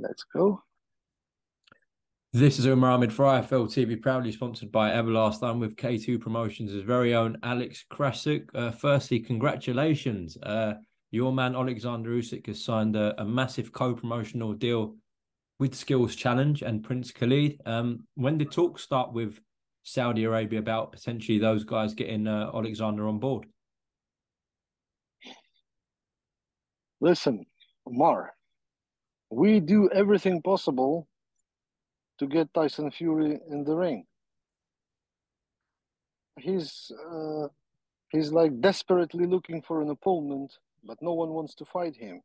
Let's go. This is Umar Ahmed for IFL TV, proudly sponsored by Everlast. I'm with K2 Promotions' his very own Alex Krassyuk. Uh, firstly, congratulations. Uh, your man Alexander Usyk has signed a, a massive co-promotional deal with Skills Challenge and Prince Khalid. Um, when did talks start with Saudi Arabia about potentially those guys getting uh, Alexander on board? Listen, Umar, we do everything possible to get Tyson Fury in the ring. He's uh, he's like desperately looking for an opponent, but no one wants to fight him.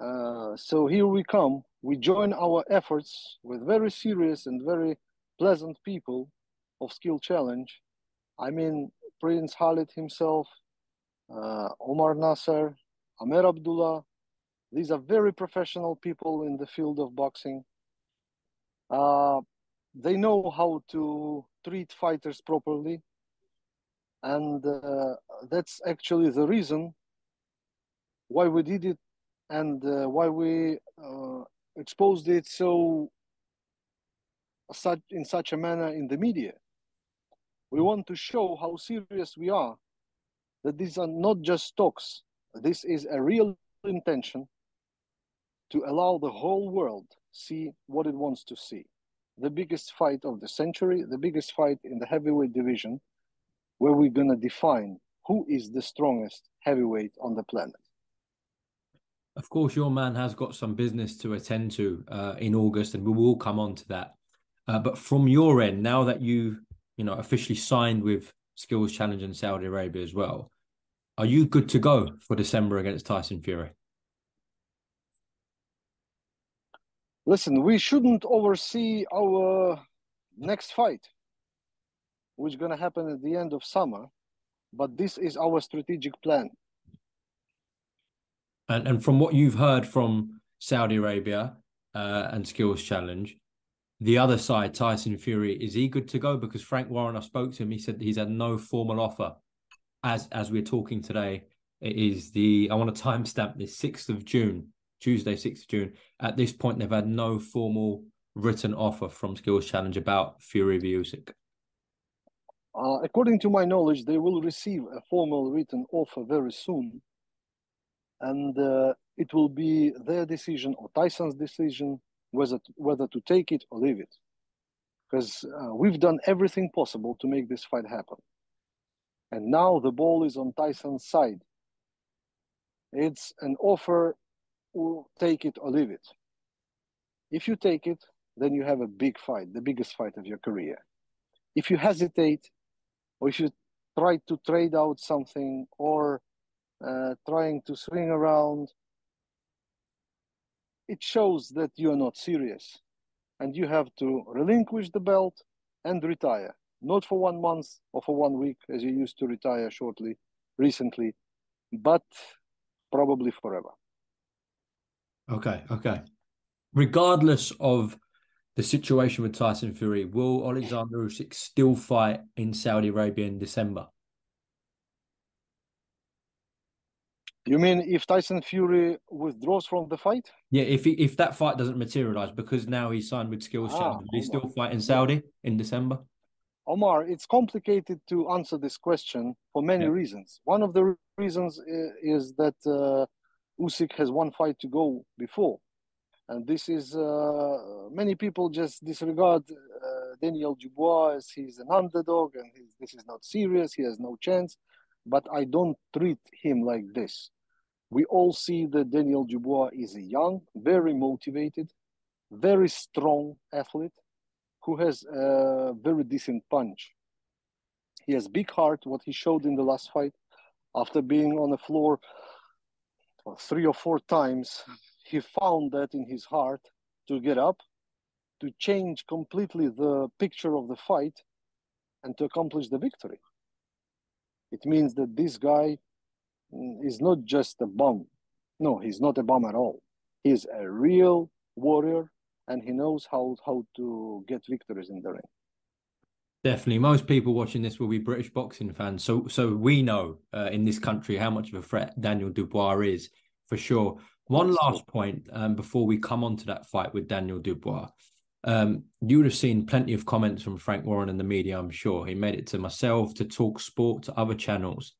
Uh, so here we come. We join our efforts with very serious and very pleasant people of Skill Challenge. I mean, Prince Khalid himself, uh, Omar Nasser, Amer Abdullah, these are very professional people in the field of boxing. Uh, they know how to treat fighters properly. And uh, that's actually the reason why we did it and uh, why we uh, exposed it so such in such a manner in the media. We want to show how serious we are, that these are not just talks. This is a real intention to allow the whole world see what it wants to see. The biggest fight of the century, the biggest fight in the heavyweight division, where we're going to define who is the strongest heavyweight on the planet. Of course, your man has got some business to attend to uh, in August, and we will come on to that. Uh, but from your end, now that you you know officially signed with Skills Challenge in Saudi Arabia as well, are you good to go for December against Tyson Fury? Listen, we shouldn't oversee our next fight, which is going to happen at the end of summer, but this is our strategic plan. And, and from what you've heard from Saudi Arabia uh, and Skills Challenge, the other side, Tyson Fury, is he good to go? Because Frank Warren, I spoke to him, he said he's had no formal offer. As as we're talking today, it is the I want to timestamp this sixth of June Tuesday, 6th of June. At this point, they've had no formal written offer from Skills Challenge about Fury v Usyk. Uh, according to my knowledge, they will receive a formal written offer very soon, and uh, it will be their decision or Tyson's decision whether to, whether to take it or leave it. Because uh, we've done everything possible to make this fight happen, and now the ball is on Tyson's side. It's an offer will take it or leave it. If you take it, then you have a big fight, the biggest fight of your career. If you hesitate, or if you try to trade out something, or uh, trying to swing around, it shows that you are not serious. And you have to relinquish the belt and retire. Not for one month or for one week, as you used to retire shortly, recently, but probably forever. Okay, okay. Regardless of the situation with Tyson Fury. Will Alexander Usyk still fight in Saudi Arabia in December? You mean if Tyson Fury withdraws from the fight? Yeah, if he, if that fight doesn't materialize because now he's signed with Skills ah, Challenge, he still fight in Saudi in December? Omar, it's complicated to answer this question for many yeah. reasons. One of the reasons is that uh, Usyk has one fight to go before, and this is uh, many people just disregard uh, Daniel Dubois as he's an underdog and this is not serious. He has no chance, but I don't treat him like this we all see that Daniel Dubois is a young, very motivated, very strong athlete who has a very decent punch. He has big heart, what he showed in the last fight. After being on the floor three or four times, he found that in his heart to get up, to change completely the picture of the fight, and to accomplish the victory. It means that this guy is not just a bum. No, he's not a bum at all. He's a real warrior and he knows how, how to get victories in the ring. Definitely, most people watching this will be British boxing fans, so so we know uh, in this country how much of a threat Daniel Dubois is for sure. One last point um, before we come on to that fight with Daniel Dubois. Um, you would have seen plenty of comments from Frank Warren and the media, I'm sure. He made it to myself, to Talk Sport, to other channels.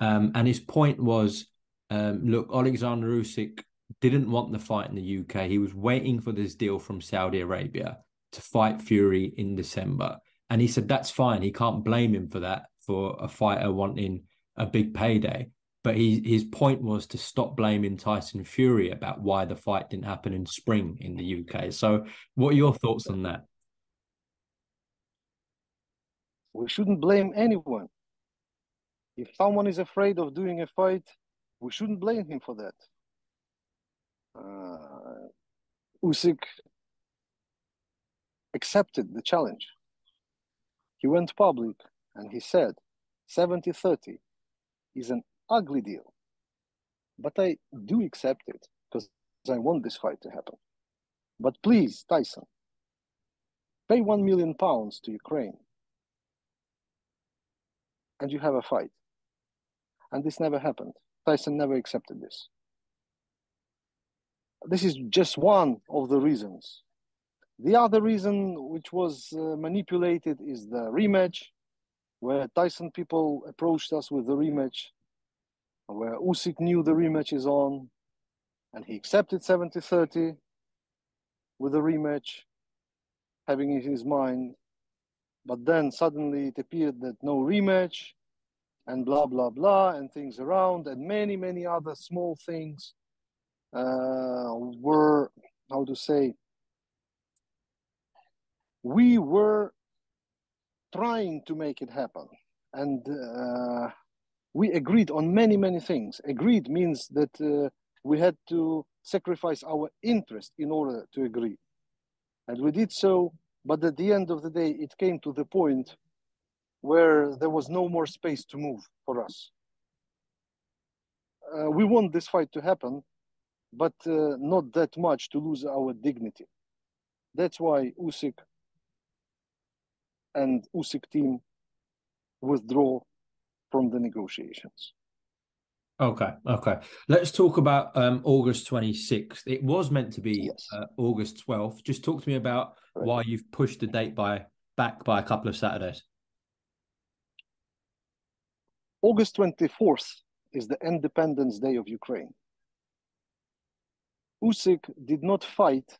Um, and his point was, um, look, Alexander Usyk didn't want the fight in the UK. He was waiting for this deal from Saudi Arabia to fight Fury in December. And he said that's fine. He can't blame him for that, for a fighter wanting a big payday. But he, his point was to stop blaming Tyson Fury about why the fight didn't happen in spring in the UK. So, what are your thoughts on that? We shouldn't blame anyone. If someone is afraid of doing a fight, we shouldn't blame him for that. Uh, Usyk accepted the challenge. He went public and he said 70 30 is an ugly deal. But I do accept it because I want this fight to happen. But please, Tyson, pay 1 million pounds to Ukraine and you have a fight. And this never happened. Tyson never accepted this. This is just one of the reasons. The other reason, which was uh, manipulated, is the rematch, where Tyson people approached us with the rematch, where Usyk knew the rematch is on, and he accepted 70 30 with the rematch, having in his mind. But then suddenly it appeared that no rematch, and blah blah blah and things around and many many other small things uh, were how to say we were trying to make it happen and uh, we agreed on many many things agreed means that uh, we had to sacrifice our interest in order to agree and we did so but at the end of the day it came to the point where there was no more space to move for us. Uh, we want this fight to happen, but uh, not that much to lose our dignity. That's why Usyk and Usyk team withdraw from the negotiations. Okay, okay. Let's talk about um, August 26th. It was meant to be yes. uh, August 12th. Just talk to me about right. why you've pushed the date by back by a couple of Saturdays. August 24th is the Independence Day of Ukraine. Usyk did not fight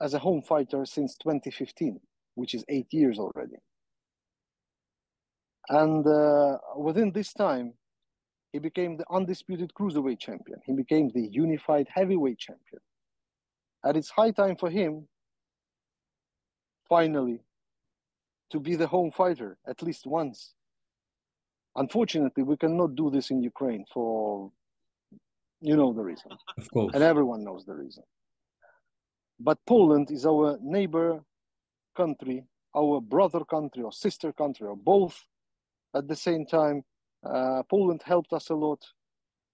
as a home fighter since 2015, which is eight years already. And uh, within this time, he became the undisputed cruiserweight champion. He became the unified heavyweight champion. And it's high time for him, finally, to be the home fighter at least once Unfortunately, we cannot do this in Ukraine for, you know, the reason. Of course. And everyone knows the reason. But Poland is our neighbor country, our brother country or sister country or both at the same time. Uh, Poland helped us a lot.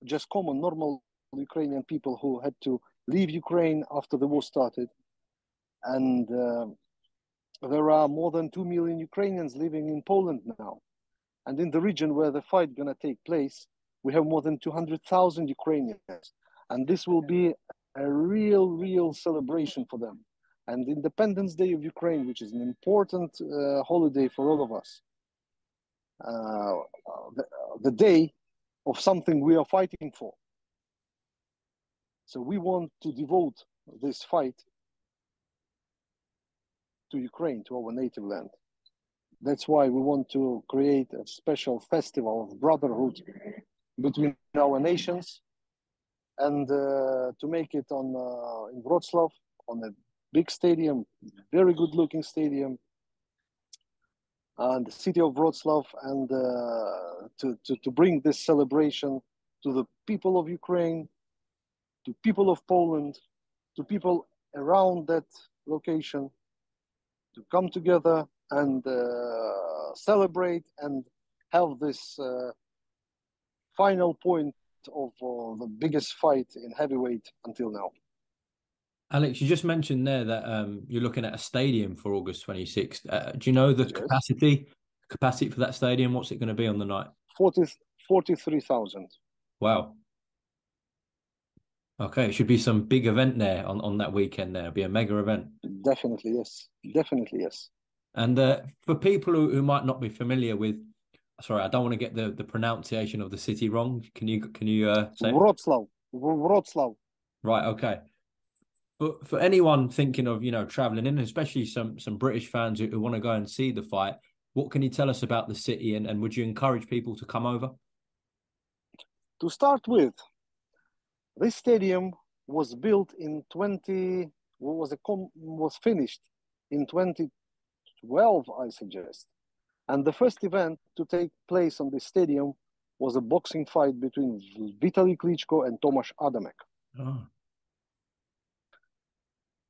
Just common, normal Ukrainian people who had to leave Ukraine after the war started. and uh, there are more than two million Ukrainians living in Poland now, and in the region where the fight gonna take place, we have more than two hundred thousand Ukrainians, and this will be a real, real celebration for them. And Independence Day of Ukraine, which is an important uh, holiday for all of us, uh, the, the day of something we are fighting for. So we want to devote this fight to Ukraine, to our native land. That's why we want to create a special festival of brotherhood between our nations and uh, to make it on uh, in Wroclaw on a big stadium, very good looking stadium, and the city of Wroclaw, and uh, to, to, to bring this celebration to the people of Ukraine, to people of Poland, to people around that location, to come together and uh, celebrate and have this uh, final point of uh, the biggest fight in heavyweight until now. Alex, you just mentioned there that um, you're looking at a stadium for August 26th. Uh, do you know the yes. capacity capacity for that stadium? What's it going to be on the night? 40, 43,000. Wow. Okay, it should be some big event there on, on that weekend. There, It'll be a mega event. Definitely, yes. Definitely, yes. And uh, for people who, who might not be familiar with, sorry, I don't want to get the, the pronunciation of the city wrong. Can you can you uh, say Wroclaw? Wroclaw. Right. Okay. But for anyone thinking of you know traveling in, especially some some British fans who, who want to go and see the fight, what can you tell us about the city, and, and would you encourage people to come over? To start with, this stadium was built in 20 was a was finished in 2012, I suggest. And the first event to take place on this stadium was a boxing fight between Vitaly Klitschko and Tomasz Adamek. Oh.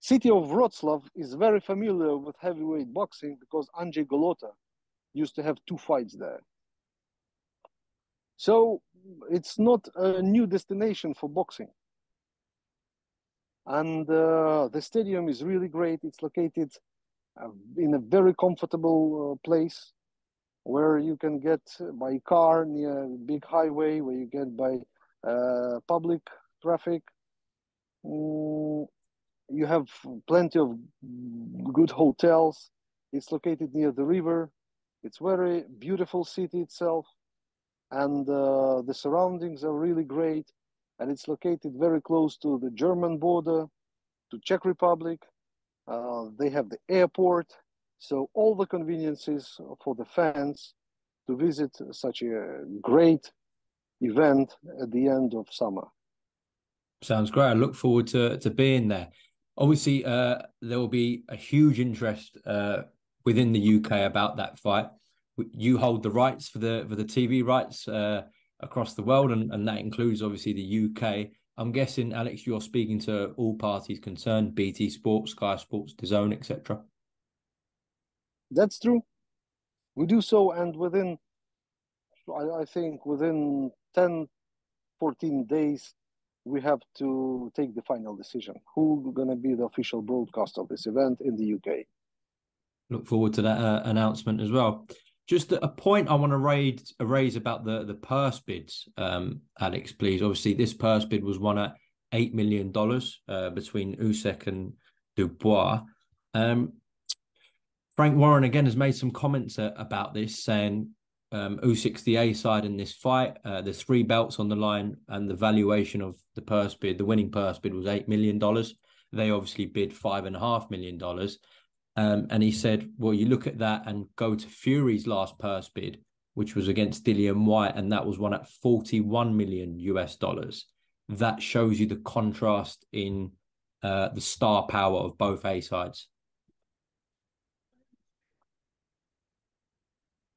City of Wroclaw is very familiar with heavyweight boxing because Andrzej Golota used to have two fights there. So it's not a new destination for boxing. And uh, the stadium is really great. It's located uh, in a very comfortable uh, place where you can get by car near a big highway, where you get by uh, public traffic. Mm, you have plenty of good hotels. It's located near the river. It's very beautiful city itself, and uh, the surroundings are really great. And it's located very close to the German border, to Czech Republic. Uh, they have the airport, so all the conveniences for the fans to visit such a great event at the end of summer. Sounds great. I look forward to to being there obviously uh, there will be a huge interest uh, within the UK about that fight. You hold the rights for the for the TV rights uh, across the world, and, and that includes obviously the UK. I'm guessing, Alex, you're speaking to all parties concerned: BT Sports, Sky Sports, DAZN, etc. That's true. We do so, and within, I, I think, within 10, 14 days, we have to take the final decision who's going to be the official broadcast of this event in the UK. Look forward to that uh, announcement as well. Just a point I want to raise, raise about the, the purse bids, um, Alex, please. Obviously, this purse bid was won at $8 million uh, between Usyk and Dubois. Um, Frank Warren again has made some comments uh, about this, saying um, Usyk's the A side in this fight. Uh, there's three belts on the line, and the valuation of the purse bid, the winning purse bid, was eight million dollars. They obviously bid five and a half million dollars. Um, and he said, "Well, you look at that and go to Fury's last purse bid, which was against Dillian Whyte, and that was one at 41 million US dollars. That shows you the contrast in uh, the star power of both A sides."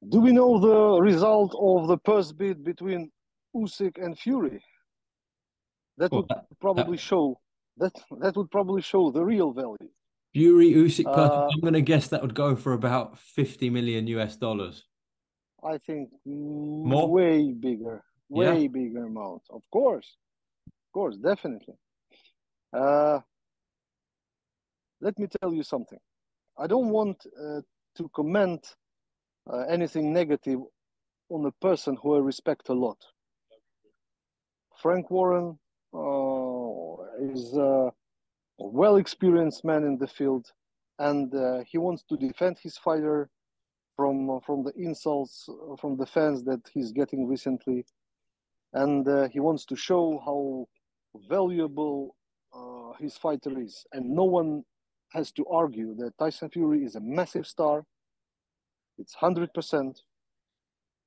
Do we know the result of the purse bid between Usyk and Fury? That would probably show that that would probably show the real value. Fury Usyk, uh, I'm going to guess that would go for about 50 million US dollars. I think more, way bigger, way yeah. bigger amount. Of course, of course, definitely. Uh, let me tell you something. I don't want uh, to comment uh, anything negative on a person who I respect a lot. Frank Warren uh, is a well experienced man in the field, and uh, he wants to defend his fighter from from the insults uh, from the fans that he's getting recently, and uh, he wants to show how valuable uh, his fighter is, and no one has to argue that Tyson Fury is a massive star. It's hundred percent.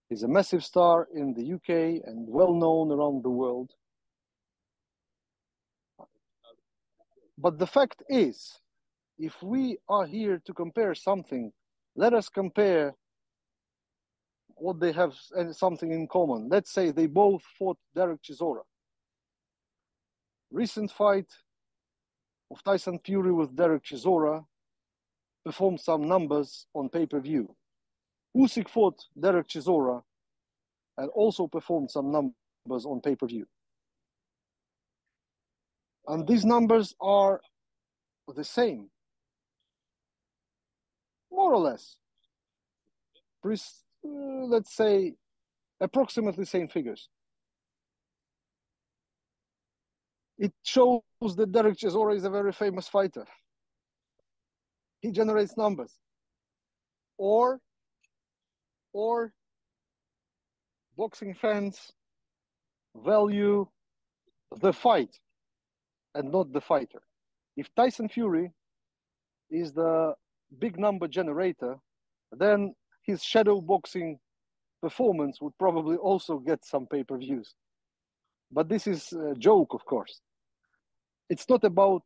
He's a massive star in the UK and well known around the world. But the fact is, if we are here to compare something let us compare what they have and something in common. Let's say they both fought Derek Chisora. Recent fight of Tyson Fury with Derek Chisora performed some numbers on pay-per-view. Usyk fought Derek Chisora and also performed some numbers on pay-per-view. And these numbers are the same more or less. Uh, let's say approximately same figures. It shows that Derek Chisora is a very famous fighter. He generates numbers. Or, or boxing fans value the fight and not the fighter. If Tyson Fury is the big number generator, then his shadow boxing performance would probably also get some pay per views. But this is a joke, of course. It's not about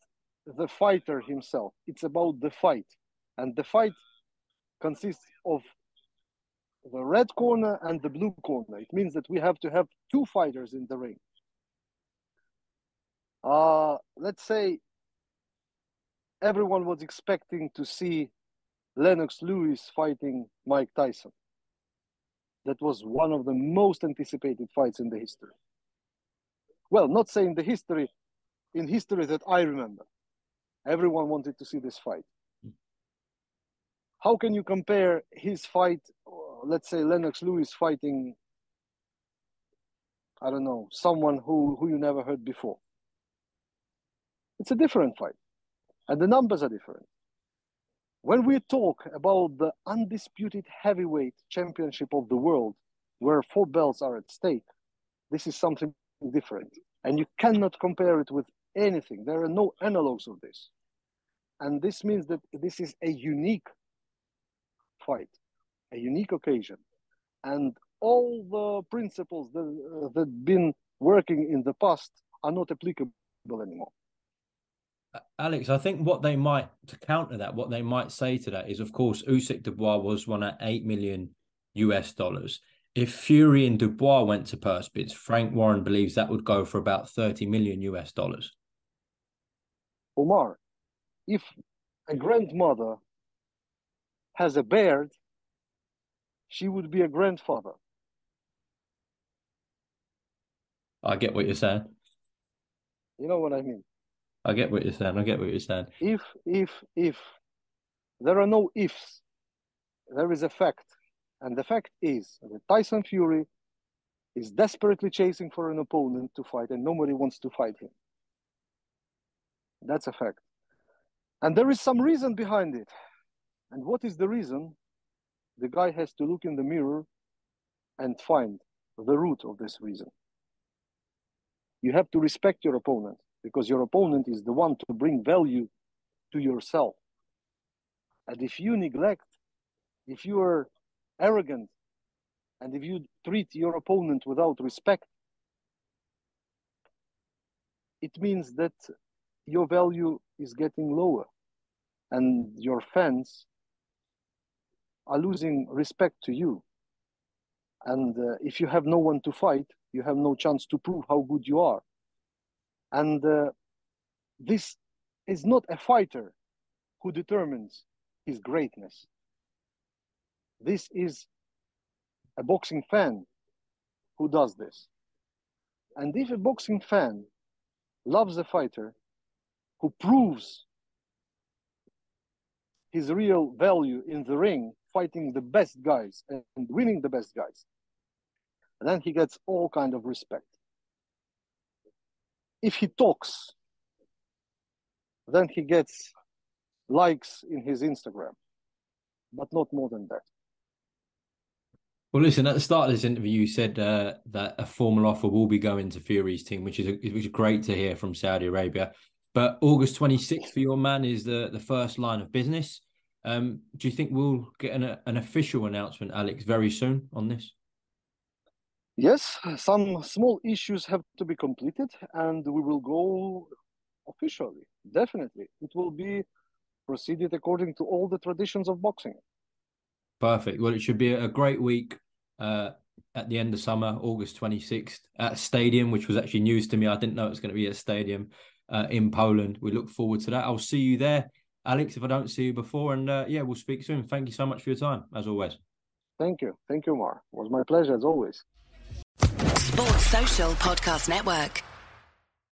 the fighter himself, it's about the fight. And the fight consists of the red corner and the blue corner. It means that we have to have two fighters in the ring. Uh, let's say everyone was expecting to see Lennox Lewis fighting Mike Tyson. That was one of the most anticipated fights in the history. Well, not saying the history, in history that I remember. Everyone wanted to see this fight. How can you compare his fight, let's say Lennox Lewis fighting, I don't know, someone who, who you never heard before? It's a different fight, and the numbers are different. When we talk about the undisputed heavyweight championship of the world, where four belts are at stake, this is something different. And you cannot compare it with anything. There are no analogs of this. And this means that this is a unique fight, a unique occasion. And all the principles that uh, that been working in the past are not applicable anymore. Alex, I think what they might to counter that, what they might say to that is, of course, Usyk Dubois was one at eight million US dollars. If Fury and Dubois went to purse bids, Frank Warren believes that would go for about thirty million US dollars. Omar, if a grandmother has a beard, she would be a grandfather. I get what you're saying. You know what I mean? I get what you're saying. I get what you're saying. If, if, if there are no ifs, there is a fact. And the fact is that Tyson Fury is desperately chasing for an opponent to fight, and nobody wants to fight him. That's a fact. And there is some reason behind it. And what is the reason? The guy has to look in the mirror and find the root of this reason. You have to respect your opponent because your opponent is the one to bring value to yourself. And if you neglect, if you are arrogant, and if you treat your opponent without respect, it means that your value is getting lower and your fans are losing respect to you. And uh, if you have no one to fight, you have no chance to prove how good you are. And uh, this is not a fighter who determines his greatness. This is a boxing fan who does this. And if a boxing fan loves a fighter who proves his real value in the ring, fighting the best guys and winning the best guys, then he gets all kind of respect. If he talks, then he gets likes in his Instagram, but not more than that. Well, listen. At the start of this interview, you said uh, that a formal offer will be going to Fury's team, which is a, which is great to hear from Saudi Arabia. But August 26th for your man is the the first line of business. Um, do you think we'll get an an official announcement, Alex, very soon on this? Yes, some small issues have to be completed, and we will go officially. Definitely, it will be proceeded according to all the traditions of boxing. Perfect. Well, it should be a great week uh, at the end of summer, August 26th, at a stadium, which was actually news to me. I didn't know it was going to be a stadium uh, in Poland. We look forward to that. I'll see you there, Alex, if I don't see you before. And uh, yeah, we'll speak soon. Thank you so much for your time, as always. Thank you. Thank you, Mar. It was my pleasure, as always. Sports Social Podcast Network.